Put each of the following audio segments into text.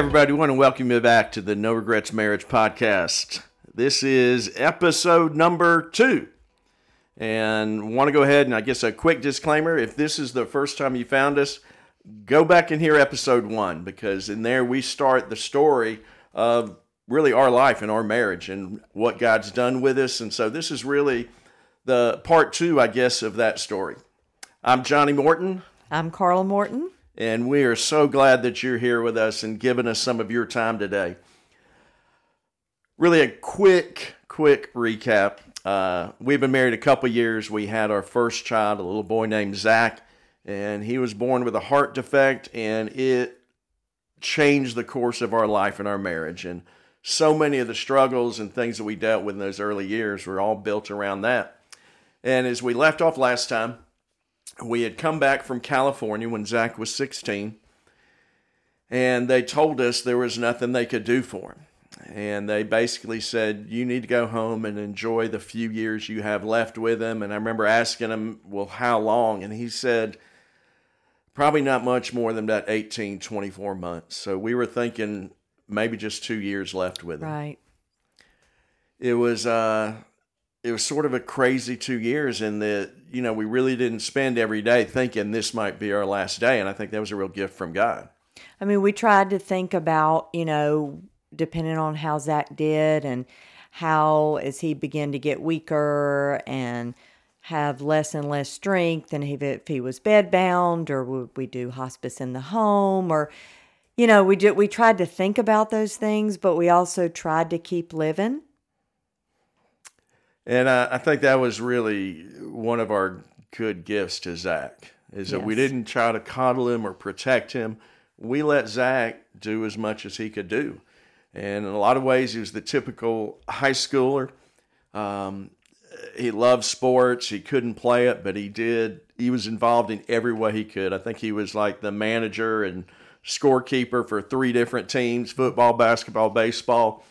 everybody. We want to welcome you back to the No Regrets Marriage Podcast. This is episode number two. And want to go ahead and I guess a quick disclaimer if this is the first time you found us, go back and hear episode one because in there we start the story of really our life and our marriage and what God's done with us. And so this is really the part two, I guess, of that story. I'm Johnny Morton. I'm Carla Morton. And we are so glad that you're here with us and giving us some of your time today. Really, a quick, quick recap. Uh, we've been married a couple years. We had our first child, a little boy named Zach, and he was born with a heart defect, and it changed the course of our life and our marriage. And so many of the struggles and things that we dealt with in those early years were all built around that. And as we left off last time, we had come back from California when Zach was 16, and they told us there was nothing they could do for him. And they basically said, You need to go home and enjoy the few years you have left with him. And I remember asking him, Well, how long? And he said, Probably not much more than about 18, 24 months. So we were thinking maybe just two years left with him. Right. It was, uh, it was sort of a crazy two years in that you know we really didn't spend every day thinking this might be our last day and i think that was a real gift from god I mean, we tried to think about, you know, depending on how Zach did and how as he began to get weaker and have less and less strength, and if, he was bedbound, or would we do hospice in the home, or you know, we did. We tried to think about those things, but we also tried to keep living. And I, I think that was really one of our good gifts to zach is that we didn't try to coddle him or protect him we let zach do as much as he could do and in a lot of ways he was the typical high schooler um, he loved sports. He couldn't play it, but he did. He was involved in every way he could. I think he was like the manager and scorekeeper for three different teams football, basketball, baseball.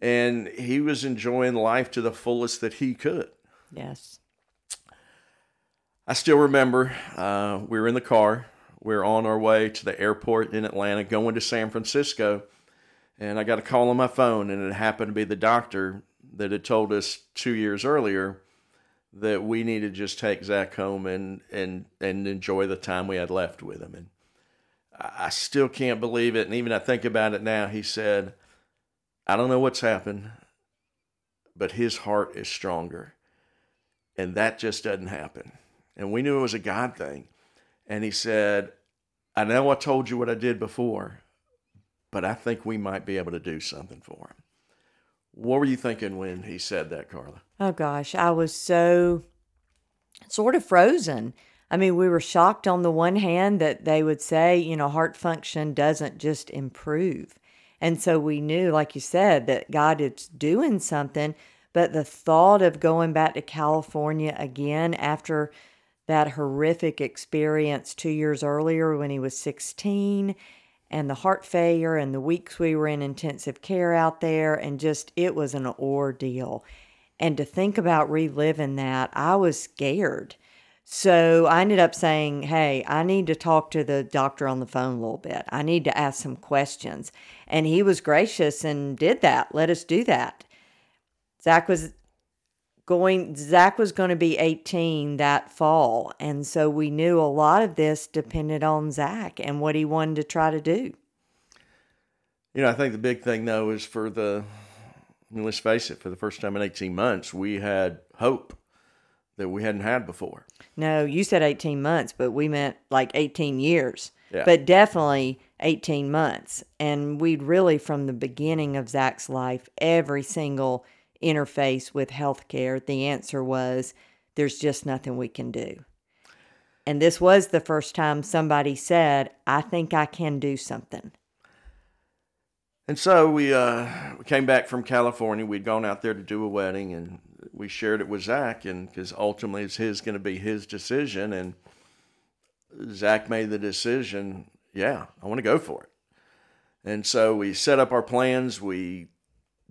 And he was enjoying life to the fullest that he could. Yes. I still remember uh, we were in the car. We were on our way to the airport in Atlanta, going to San Francisco. And I got a call on my phone, and it happened to be the doctor that had told us two years earlier that we needed to just take Zach home and, and, and enjoy the time we had left with him. And I I still can't believe it. And even I think about it now, he said, I don't know what's happened, but his heart is stronger. And that just doesn't happen. And we knew it was a God thing. And he said, I know I told you what I did before, but I think we might be able to do something for him. What were you thinking when he said that, Carla? Oh gosh, I was so sort of frozen. I mean, we were shocked on the one hand that they would say, you know, heart function doesn't just improve. And so we knew, like you said, that God is doing something. But the thought of going back to California again after that horrific experience two years earlier when he was 16 and the heart failure and the weeks we were in intensive care out there, and just it was an ordeal. And to think about reliving that, I was scared. So I ended up saying, Hey, I need to talk to the doctor on the phone a little bit. I need to ask some questions. And he was gracious and did that. Let us do that. Zach was going Zach was going to be 18 that fall. And so we knew a lot of this depended on Zach and what he wanted to try to do. You know, I think the big thing, though, is for the, I mean, let's face it, for the first time in 18 months, we had hope that we hadn't had before. No, you said 18 months, but we meant like 18 years. Yeah. But definitely 18 months. And we'd really, from the beginning of Zach's life, every single interface with healthcare, the answer was there's just nothing we can do. And this was the first time somebody said, I think I can do something. And so we uh, we came back from California. We'd gone out there to do a wedding, and we shared it with Zach, and because ultimately it's his going to be his decision. And Zach made the decision. Yeah, I want to go for it. And so we set up our plans. We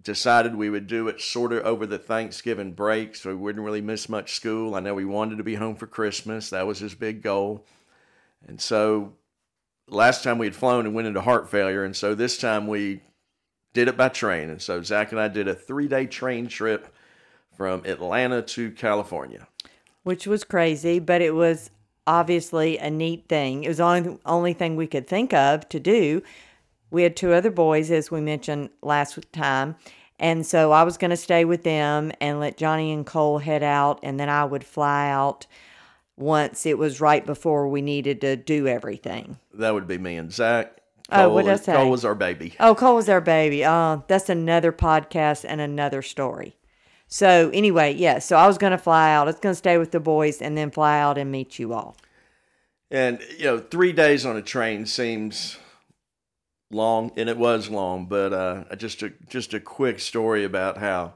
decided we would do it sort of over the Thanksgiving break, so we wouldn't really miss much school. I know we wanted to be home for Christmas. That was his big goal. And so last time we had flown and went into heart failure, and so this time we did it by train. And so Zach and I did a three day train trip from Atlanta to California. which was crazy, but it was obviously a neat thing. It was the only, only thing we could think of to do. We had two other boys, as we mentioned last time. And so I was going to stay with them and let Johnny and Cole head out, and then I would fly out once it was right before we needed to do everything. That would be me and Zach. Oh, Cole, what'd I say? Cole was our baby. Oh, Cole was our baby. Oh, that's another podcast and another story. So anyway, yeah. So I was going to fly out. I was going to stay with the boys and then fly out and meet you all. And you know, three days on a train seems long, and it was long. But uh, just a just a quick story about how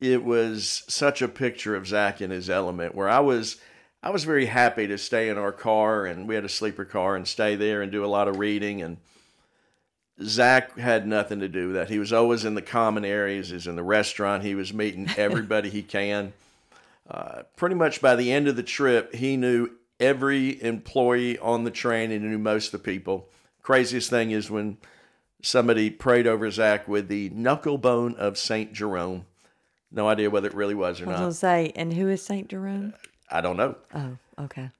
it was such a picture of Zach in his element. Where I was, I was very happy to stay in our car, and we had a sleeper car, and stay there and do a lot of reading. And Zach had nothing to do with that. He was always in the common areas. He's in the restaurant. He was meeting everybody he can uh, pretty much by the end of the trip, he knew every employee on the train and knew most of the people. Craziest thing is when somebody prayed over Zach with the knuckle bone of Saint Jerome. No idea whether it really was or I was not. to say, and who is Saint Jerome? I don't know. Oh, okay.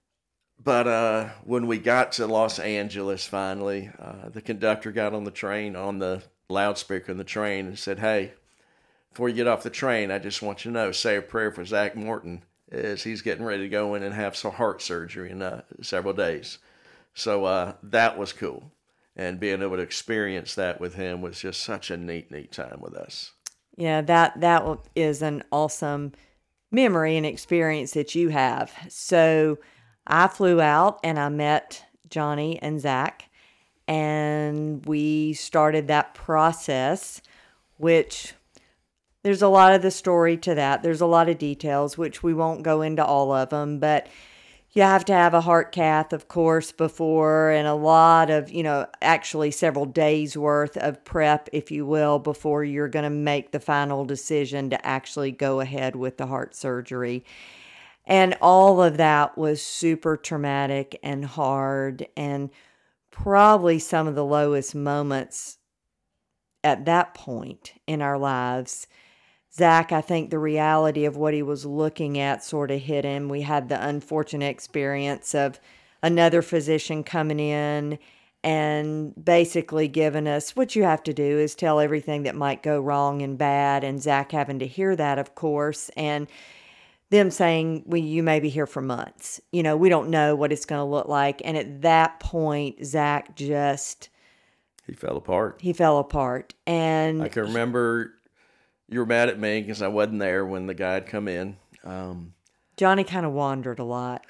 But uh, when we got to Los Angeles finally, uh, the conductor got on the train on the loudspeaker in the train and said, Hey, before you get off the train, I just want you to know, say a prayer for Zach Morton as he's getting ready to go in and have some heart surgery in uh, several days. So uh, that was cool. And being able to experience that with him was just such a neat, neat time with us. Yeah, that that is an awesome memory and experience that you have. So I flew out and I met Johnny and Zach, and we started that process, which there's a lot of the story to that. There's a lot of details, which we won't go into all of them, but you have to have a heart cath, of course, before, and a lot of, you know, actually several days worth of prep, if you will, before you're going to make the final decision to actually go ahead with the heart surgery. And all of that was super traumatic and hard, and probably some of the lowest moments at that point in our lives. Zach, I think the reality of what he was looking at sort of hit him. We had the unfortunate experience of another physician coming in and basically giving us what you have to do is tell everything that might go wrong and bad. And Zach having to hear that, of course, and them saying, well, you may be here for months. You know, we don't know what it's going to look like. And at that point, Zach just, He fell apart. he fell apart. And I can remember you were mad at me because I wasn't there when the guy had come in. Um, Johnny kind of wandered a lot.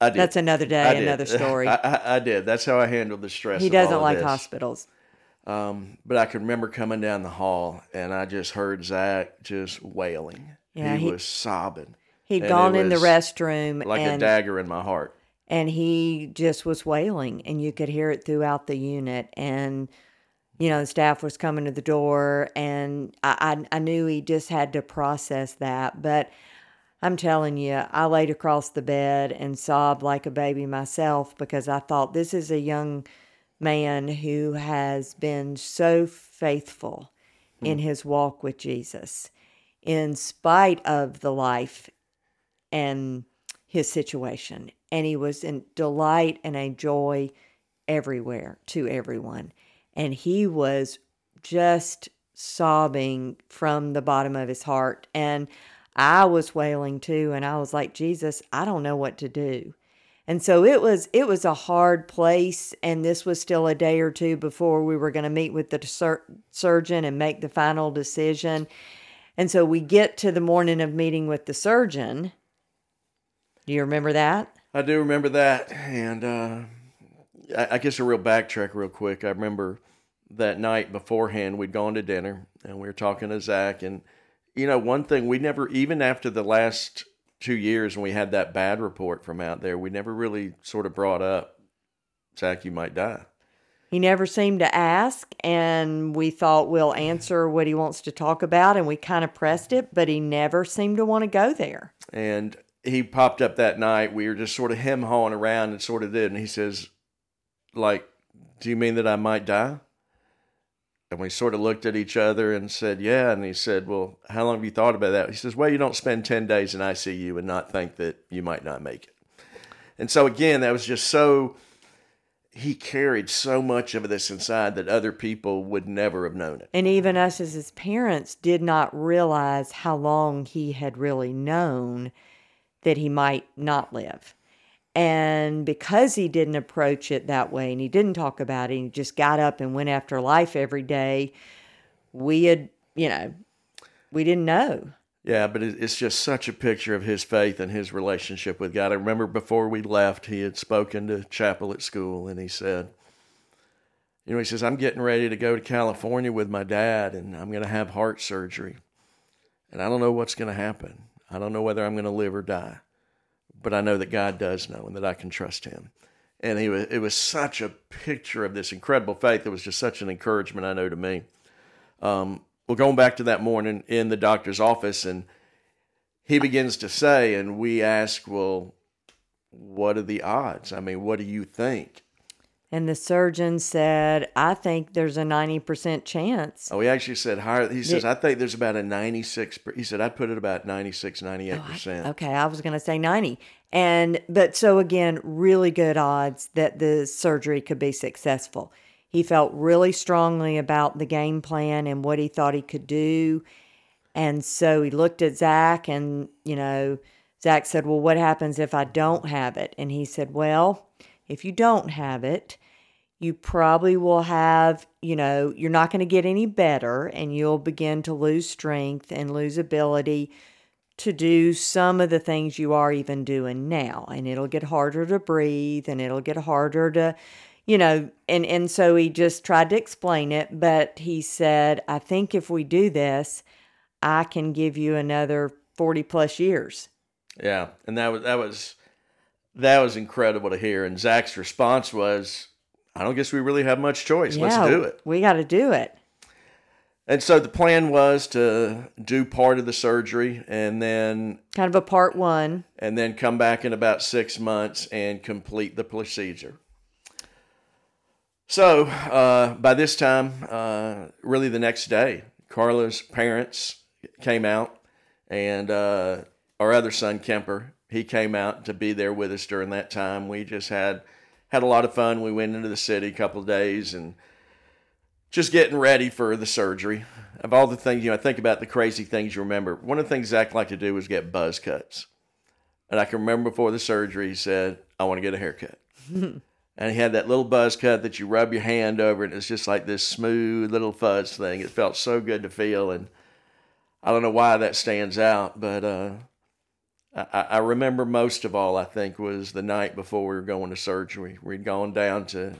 I did. That's another day, another story. I, I, I did. That's how I handled the stress. he doesn't like this. hospitals. Um, but I can remember coming down the hall and I just heard Zach just wailing. Yeah, he, he- was sobbing. He'd And gone in the restroom like a dagger in my heart. and he just was wailing and you could hear it throughout the unit. And you know the staff was coming to the door and I, I, I knew he just had to process that. But i'm telling you i laid across the bed and sobbed like a baby myself because i thought this is a young man who has been so faithful in hmm. his walk with jesus in spite of the life and his situation. And he was in delight and a joy everywhere to everyone. And he was just sobbing from the bottom of his heart. And I was wailing too. And I was like, Jesus, I don't know what to do. And so it was it was a hard place and this was still a day or two before we were going to meet with the sur- surgeon and make the final decision. And so we get to the morning of meeting with the surgeon. Do you remember that? I do remember that. And uh, I, I guess a real backtrack, real quick. I remember that night beforehand, we'd gone to dinner and we were talking to Zach. And, you know, one thing we never, even after the last two years when we had that bad report from out there, we never really sort of brought up, Zach, you might die. He never seemed to ask, and we thought we'll answer what he wants to talk about, and we kind of pressed it, but he never seemed to want to go there. And he popped up that night. We were just sort of hem hawing around and sort of did. And he says, like, do you mean that I might die? And we sort of looked at each other and said, yeah. And he said, well, how long have you thought about that? He says, well, you don't spend 10 days in ICU and not think that you might not make it. And so, again, that was just so, he carried so much of this inside that other people would never have known it. And even us as his parents did not realize how long he had really known that he might not live. And because he didn't approach it that way and he didn't talk about it, he just got up and went after life every day, we had, you know, we didn't know. Yeah, but it's just such a picture of his faith and his relationship with God. I remember before we left, he had spoken to chapel at school and he said, you know, he says, I'm getting ready to go to California with my dad and I'm going to have heart surgery. And I don't know what's going to happen. I don't know whether I'm going to live or die but I know that God does know and that I can trust Him. And he was, it was such a picture of this incredible faith. It was just such an encouragement, I know, to me. Um, well, going back to that morning in the doctor's office, and he begins to say, and we ask, well, what are the odds? I mean, what do you think? And the surgeon said, I think there's a 90% chance. Oh, he actually said higher. He says, I think there's about a 96. He said, I'd put it about 96, 98%. Oh, I, okay, I was going to say 90. And, but so again, really good odds that the surgery could be successful. He felt really strongly about the game plan and what he thought he could do. And so he looked at Zach and, you know, Zach said, Well, what happens if I don't have it? And he said, Well, if you don't have it, you probably will have, you know, you're not going to get any better and you'll begin to lose strength and lose ability to do some of the things you are even doing now. And it'll get harder to breathe and it'll get harder to, you know, and, and so he just tried to explain it. But he said, I think if we do this, I can give you another 40 plus years. Yeah. And that was, that was, that was incredible to hear. And Zach's response was, I don't guess we really have much choice. Yeah, Let's do it. We got to do it. And so the plan was to do part of the surgery and then kind of a part one, and then come back in about six months and complete the procedure. So uh, by this time, uh, really the next day, Carla's parents came out, and uh, our other son Kemper he came out to be there with us during that time. We just had had a lot of fun. We went into the city a couple of days and just getting ready for the surgery. Of all the things, you know, I think about the crazy things you remember. One of the things Zach liked to do was get buzz cuts. And I can remember before the surgery, he said, I want to get a haircut. and he had that little buzz cut that you rub your hand over, and it's just like this smooth little fuzz thing. It felt so good to feel. And I don't know why that stands out, but uh, I, I remember most of all, I think, was the night before we were going to surgery. We'd gone down to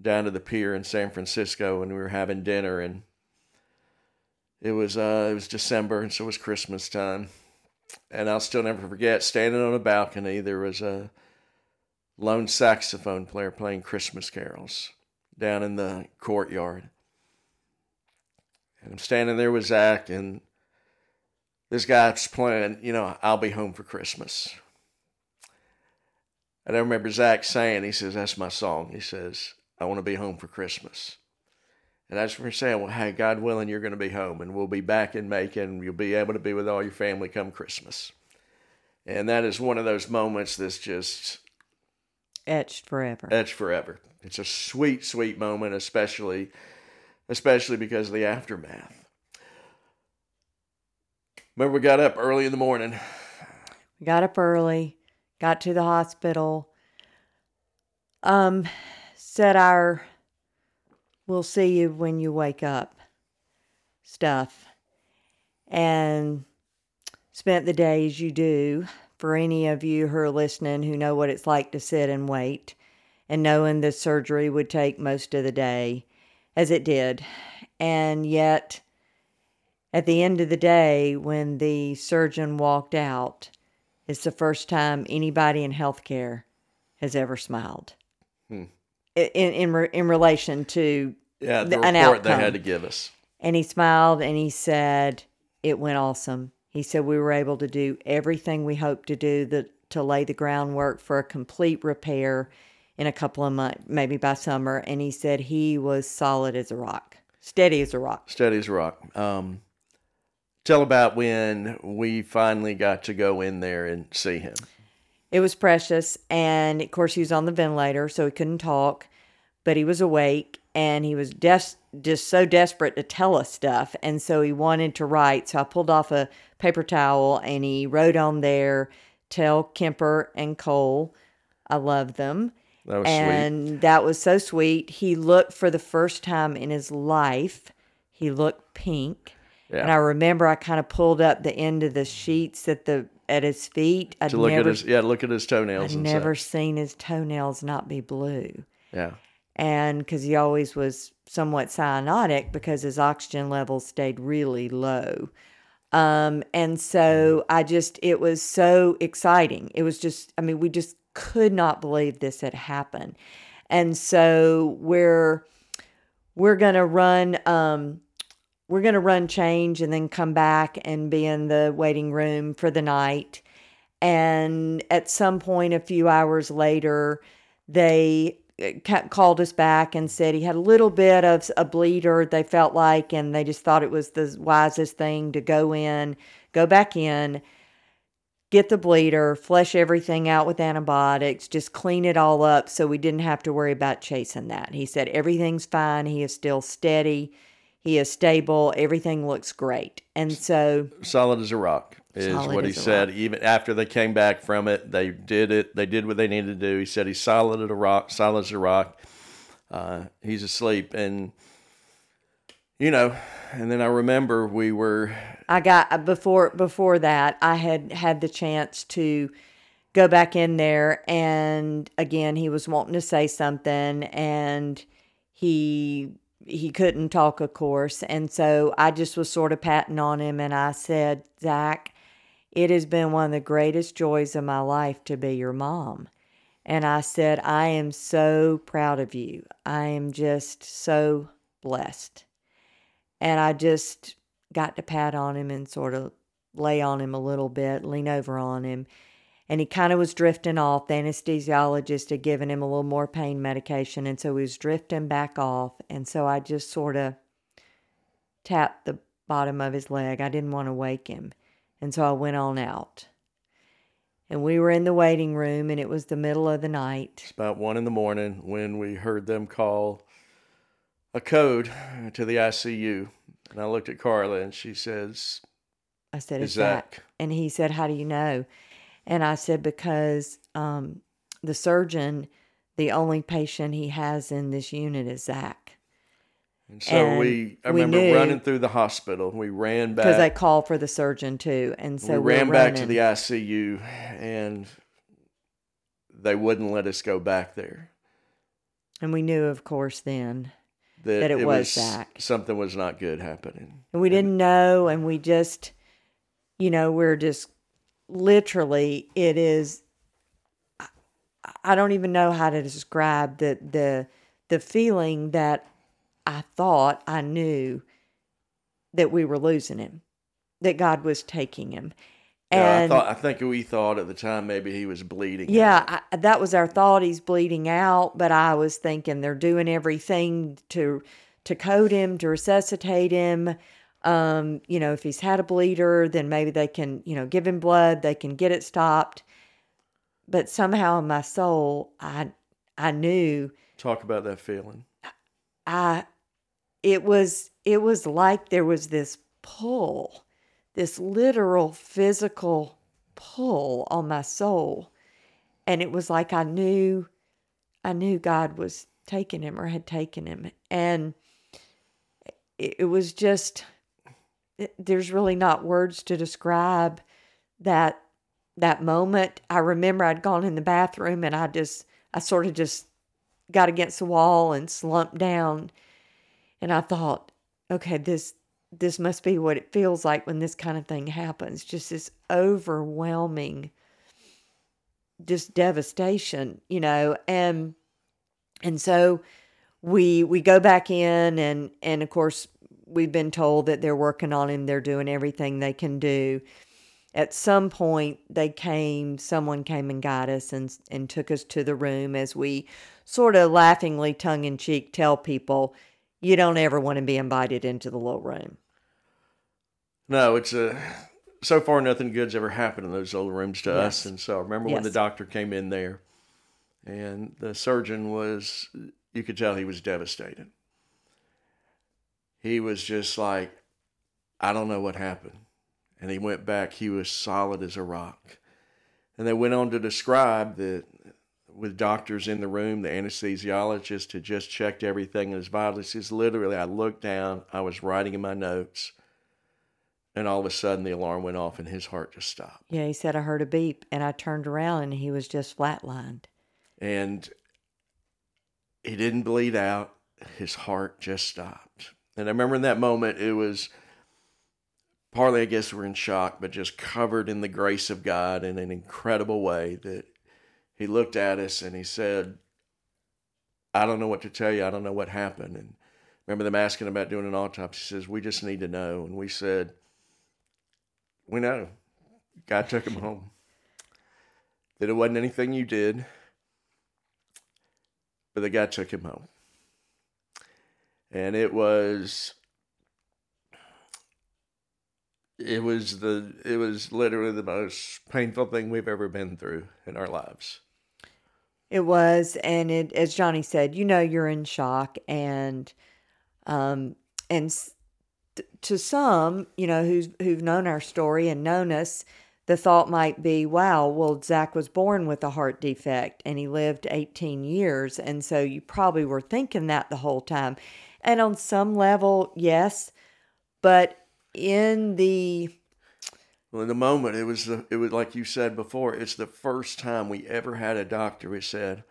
down to the pier in San Francisco and we were having dinner and it was uh, it was December and so it was Christmas time. And I'll still never forget standing on a balcony there was a lone saxophone player playing Christmas carols down in the courtyard. And I'm standing there with Zach and this guy's playing, you know, I'll be home for Christmas. And I remember Zach saying, he says, that's my song. He says, I want to be home for Christmas. And I just remember saying, well, hey, God willing, you're going to be home and we'll be back in Macon. You'll be able to be with all your family come Christmas. And that is one of those moments that's just etched forever. Etched forever. It's a sweet, sweet moment, especially, especially because of the aftermath. Remember, we got up early in the morning. We got up early, got to the hospital, um, said our we'll see you when you wake up stuff, and spent the day as you do. For any of you who are listening who know what it's like to sit and wait, and knowing the surgery would take most of the day, as it did, and yet at the end of the day, when the surgeon walked out, it's the first time anybody in healthcare has ever smiled. Hmm. In in in relation to yeah the an report outcome. they had to give us, and he smiled and he said it went awesome. He said we were able to do everything we hoped to do the, to lay the groundwork for a complete repair in a couple of months, maybe by summer. And he said he was solid as a rock, steady as a rock. Steady as a rock. Um, tell about when we finally got to go in there and see him. It was precious. And of course, he was on the ventilator, so he couldn't talk, but he was awake and he was des- just so desperate to tell us stuff. And so he wanted to write. So I pulled off a paper towel and he wrote on there, Tell Kemper and Cole I love them. That was and sweet. And that was so sweet. He looked for the first time in his life, he looked pink. Yeah. And I remember I kind of pulled up the end of the sheets at the at his feet. I'd to look never, at his yeah, look at his toenails I'd never such. seen his toenails not be blue. Yeah. And because he always was somewhat cyanotic because his oxygen levels stayed really low. Um, and so I just, it was so exciting. It was just, I mean, we just could not believe this had happened. And so we're, we're going to run, um, we're going to run change and then come back and be in the waiting room for the night. And at some point, a few hours later, they called us back and said he had a little bit of a bleeder, they felt like, and they just thought it was the wisest thing to go in, go back in, get the bleeder, flush everything out with antibiotics, just clean it all up so we didn't have to worry about chasing that. He said everything's fine, he is still steady. He is stable. Everything looks great. And so Solid as a rock is Solid what he said. rock. Even after they came back from it, they did it. They did what they needed to do. He said he's solid as a rock. Solid as a rock. Uh, he's asleep, and you know. And then I remember we were I got uh, before before that I had had the chance to go back in there and again he was wanting to say something and he he couldn't talk of course and so I just was sort of patting on him and I said Zach it has been one of the greatest joys of my life to be your mom and I said I am so proud of you I am just so blessed and I just got to pat on him and sort of lay on him a little bit, lean over on him. And he kind of was drifting off. The anesthesiologist had given him a little more pain medication. And so he was drifting back off. And so I just sort of tapped the bottom of his leg. I didn't want to wake him. And so I went on out. And we were in the waiting room, and it was the middle of the night. It's about one in the morning when we heard them call a code to the ICU. And I looked at Carla, and she says, I said, Zach?" Zach?" And he said, "How do you know?" And I said, "Because um, the surgeon, the only patient he has in this unit is Zach, And so And we, I we remember running through the hospital. We ran back. because they called for the surgeon too." And so we ran back to the ICU, and they wouldn't let us go back there. and we knew, of course, then, That, That it was Zach. Something was not good happening. and we didn't know, and we just, you know, we're just literally, it is. I- I don't even know how to describe the the the feeling that I thought I knew that we were losing him, that God was taking him, Yeah, I thought I think we thought at the time maybe he was bleeding. out. yeah, I, that was our thought. He's bleeding out, but I was thinking they're doing everything to to code him, to resuscitate him. Um, you know, if he's had a bleeder, then maybe they can, you know, give him blood. They can get it stopped. But somehow in my soul, I I knew Talk about that feeling. I it was it was like there was this pull, this literal physical pull on my soul. And it was like I knew I knew God was taking him or had taken him. And it, it was just there's really not words to describe that that moment. I remember I'd gone in the bathroom and I just I sort of just got against the wall and slumped down and I thought, okay, this this must be what it feels like when this kind of thing happens. Just this overwhelming just devastation, you know, and and so we we go back in and and of course we've been told that they're working on him, they're doing everything they can do. At some point they came someone came and got us and and took us to the room as we sort of laughingly tongue in cheek tell people you don't ever want to be invited into the little room No, it's a. So far, nothing good's ever happened in those little rooms to us. And so I remember when the doctor came in there, and the surgeon was, you could tell he was devastated. He was just like, I don't know what happened. And he went back, he was solid as a rock. And they went on to describe that with doctors in the room, the anesthesiologist had just checked everything in his vitals. He says, literally, I looked down, I was writing in my notes, and all of a sudden the alarm went off and his heart just stopped. yeah he said i heard a beep and i turned around and he was just flatlined And he didn't bleed out, his heart just stopped. And I remember in that moment, it was partly, I guess, we're in shock, but just covered in the grace of God in an incredible way that he looked at us and he said, I don't know what to tell you. I don't know what happened. And remember them asking about doing an autopsy. He says, We just need to know. And we said, We know. God took him home. That it wasn't anything you did, but the guy took him home. And it was it was the it was literally the most painful thing we've ever been through in our lives. It was, and it as Johnny said, you know, you're in shock, and um, and to some, you know, who's who've known our story and known us, the thought might be, wow, well, Zach was born with a heart defect, and he lived 18 years, and so you probably were thinking that the whole time, and on some level, yes, but in the Well, in the moment, it was the, it was like you said before. It's the first time we ever had a doctor who said,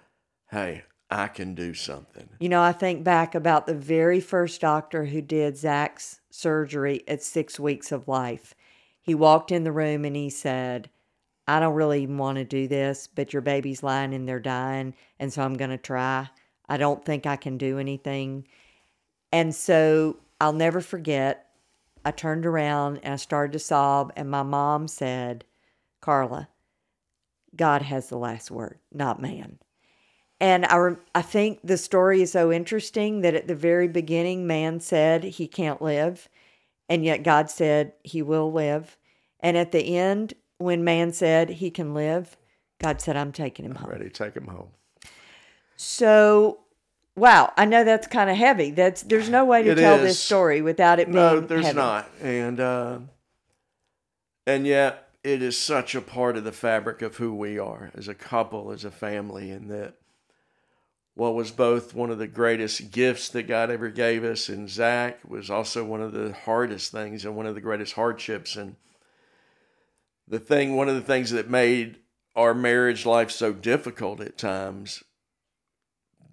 "Hey, I can do something." You know, I think back about the very first doctor who did Zach's surgery at six weeks of life. He walked in the room and he said, I don't really even want to do this, but your baby's lying and they're dying. And so I'm going to try. I don't think I can do anything. And so I'll never forget. I turned around and I started to sob. And my mom said, Carla, God has the last word, not man. And I, I think the story is so interesting that at the very beginning, man said he can't live, and yet God said he will live. And at the end, when man said he can live, God said, I'm taking him home. Ready to take him home. So, wow, I know that's kind of heavy. That's There's no way to It tell is. this story without it being No, there's heavy. not, and uh, and yet it is such a part of the fabric of who we are as a couple, as a family, and that what was both one of the greatest gifts that God ever gave us, and Zach was also one of the hardest things and one of the greatest hardships, and the thing, one of the things that made our marriage life so difficult at times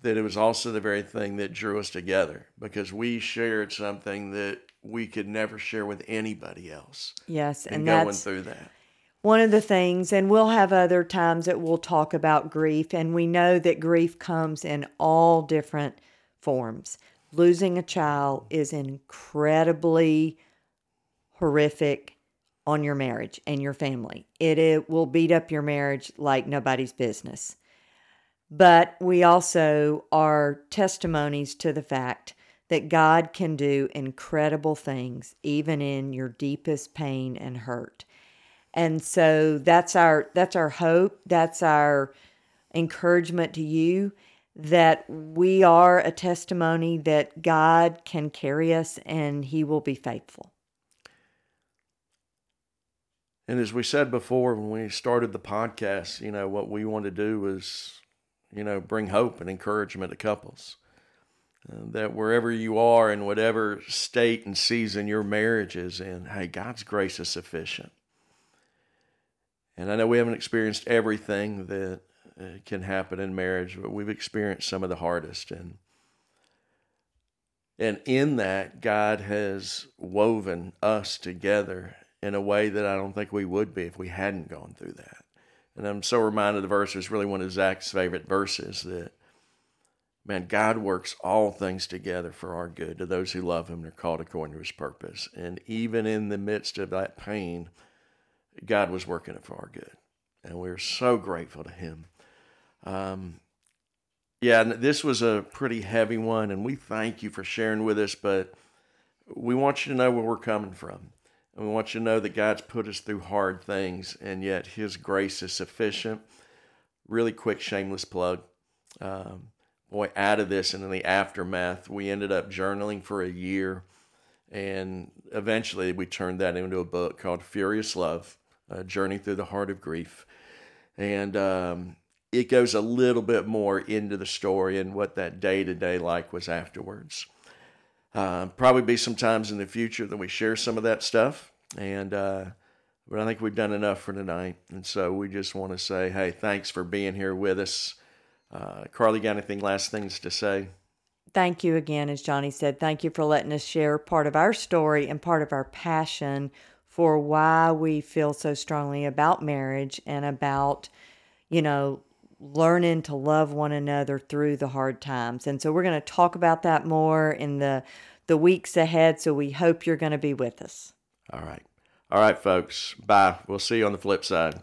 that it was also the very thing that drew us together because we shared something that we could never share with anybody else. Yes, And, and going through that. one of the things, and we'll have other times that we'll talk about grief, and we know that grief comes in all different forms. Losing a child is incredibly horrific on your marriage and your family. It, it will beat up your marriage like nobody's business. But we also are testimonies to the fact that God can do incredible things even in your deepest pain and hurt. And so that's our that's our hope, that's our encouragement to you that we are a testimony that God can carry us and he will be faithful. And as we said before, when we started the podcast, you know, what we want to do was, you know, bring hope and encouragement to couples. Uh, that wherever you are in whatever state and season your marriage is in, hey, God's grace is sufficient. And I know we haven't experienced everything that uh, can happen in marriage, but we've experienced some of the hardest. And and in that, God has woven us together in a way that I don't think we would be if we hadn't gone through that. And I'm so reminded of the verse is really one of Zach's favorite verses that, man, God works all things together for our good to those who love him and are called according to his purpose. And even in the midst of that pain, God was working it for our good. And we're so grateful to Him. Um, yeah, this was a pretty heavy one, and we thank you for sharing with us, but we want you to know where we're coming from. And we want you to know that God's put us through hard things, and yet His grace is sufficient. Really quick, shameless plug. Um, boy, out of this and in the aftermath, we ended up journaling for a year. And eventually we turned that into a book called Furious Love A Journey Through the Heart of Grief. And um, it goes a little bit more into the story and what that day to day like was afterwards. Uh, probably be some times in the future that we share some of that stuff. And, uh, but I think we've done enough for tonight. And so we just want to say, hey, thanks for being here with us. Uh, Carly, got anything last things to say? Thank you again, as Johnny said. Thank you for letting us share part of our story and part of our passion for why we feel so strongly about marriage and about, you know, learning to love one another through the hard times. And so we're going to talk about that more in the the weeks ahead, so we hope you're going to be with us. All right. All right, folks. Bye. We'll see you on the flip side.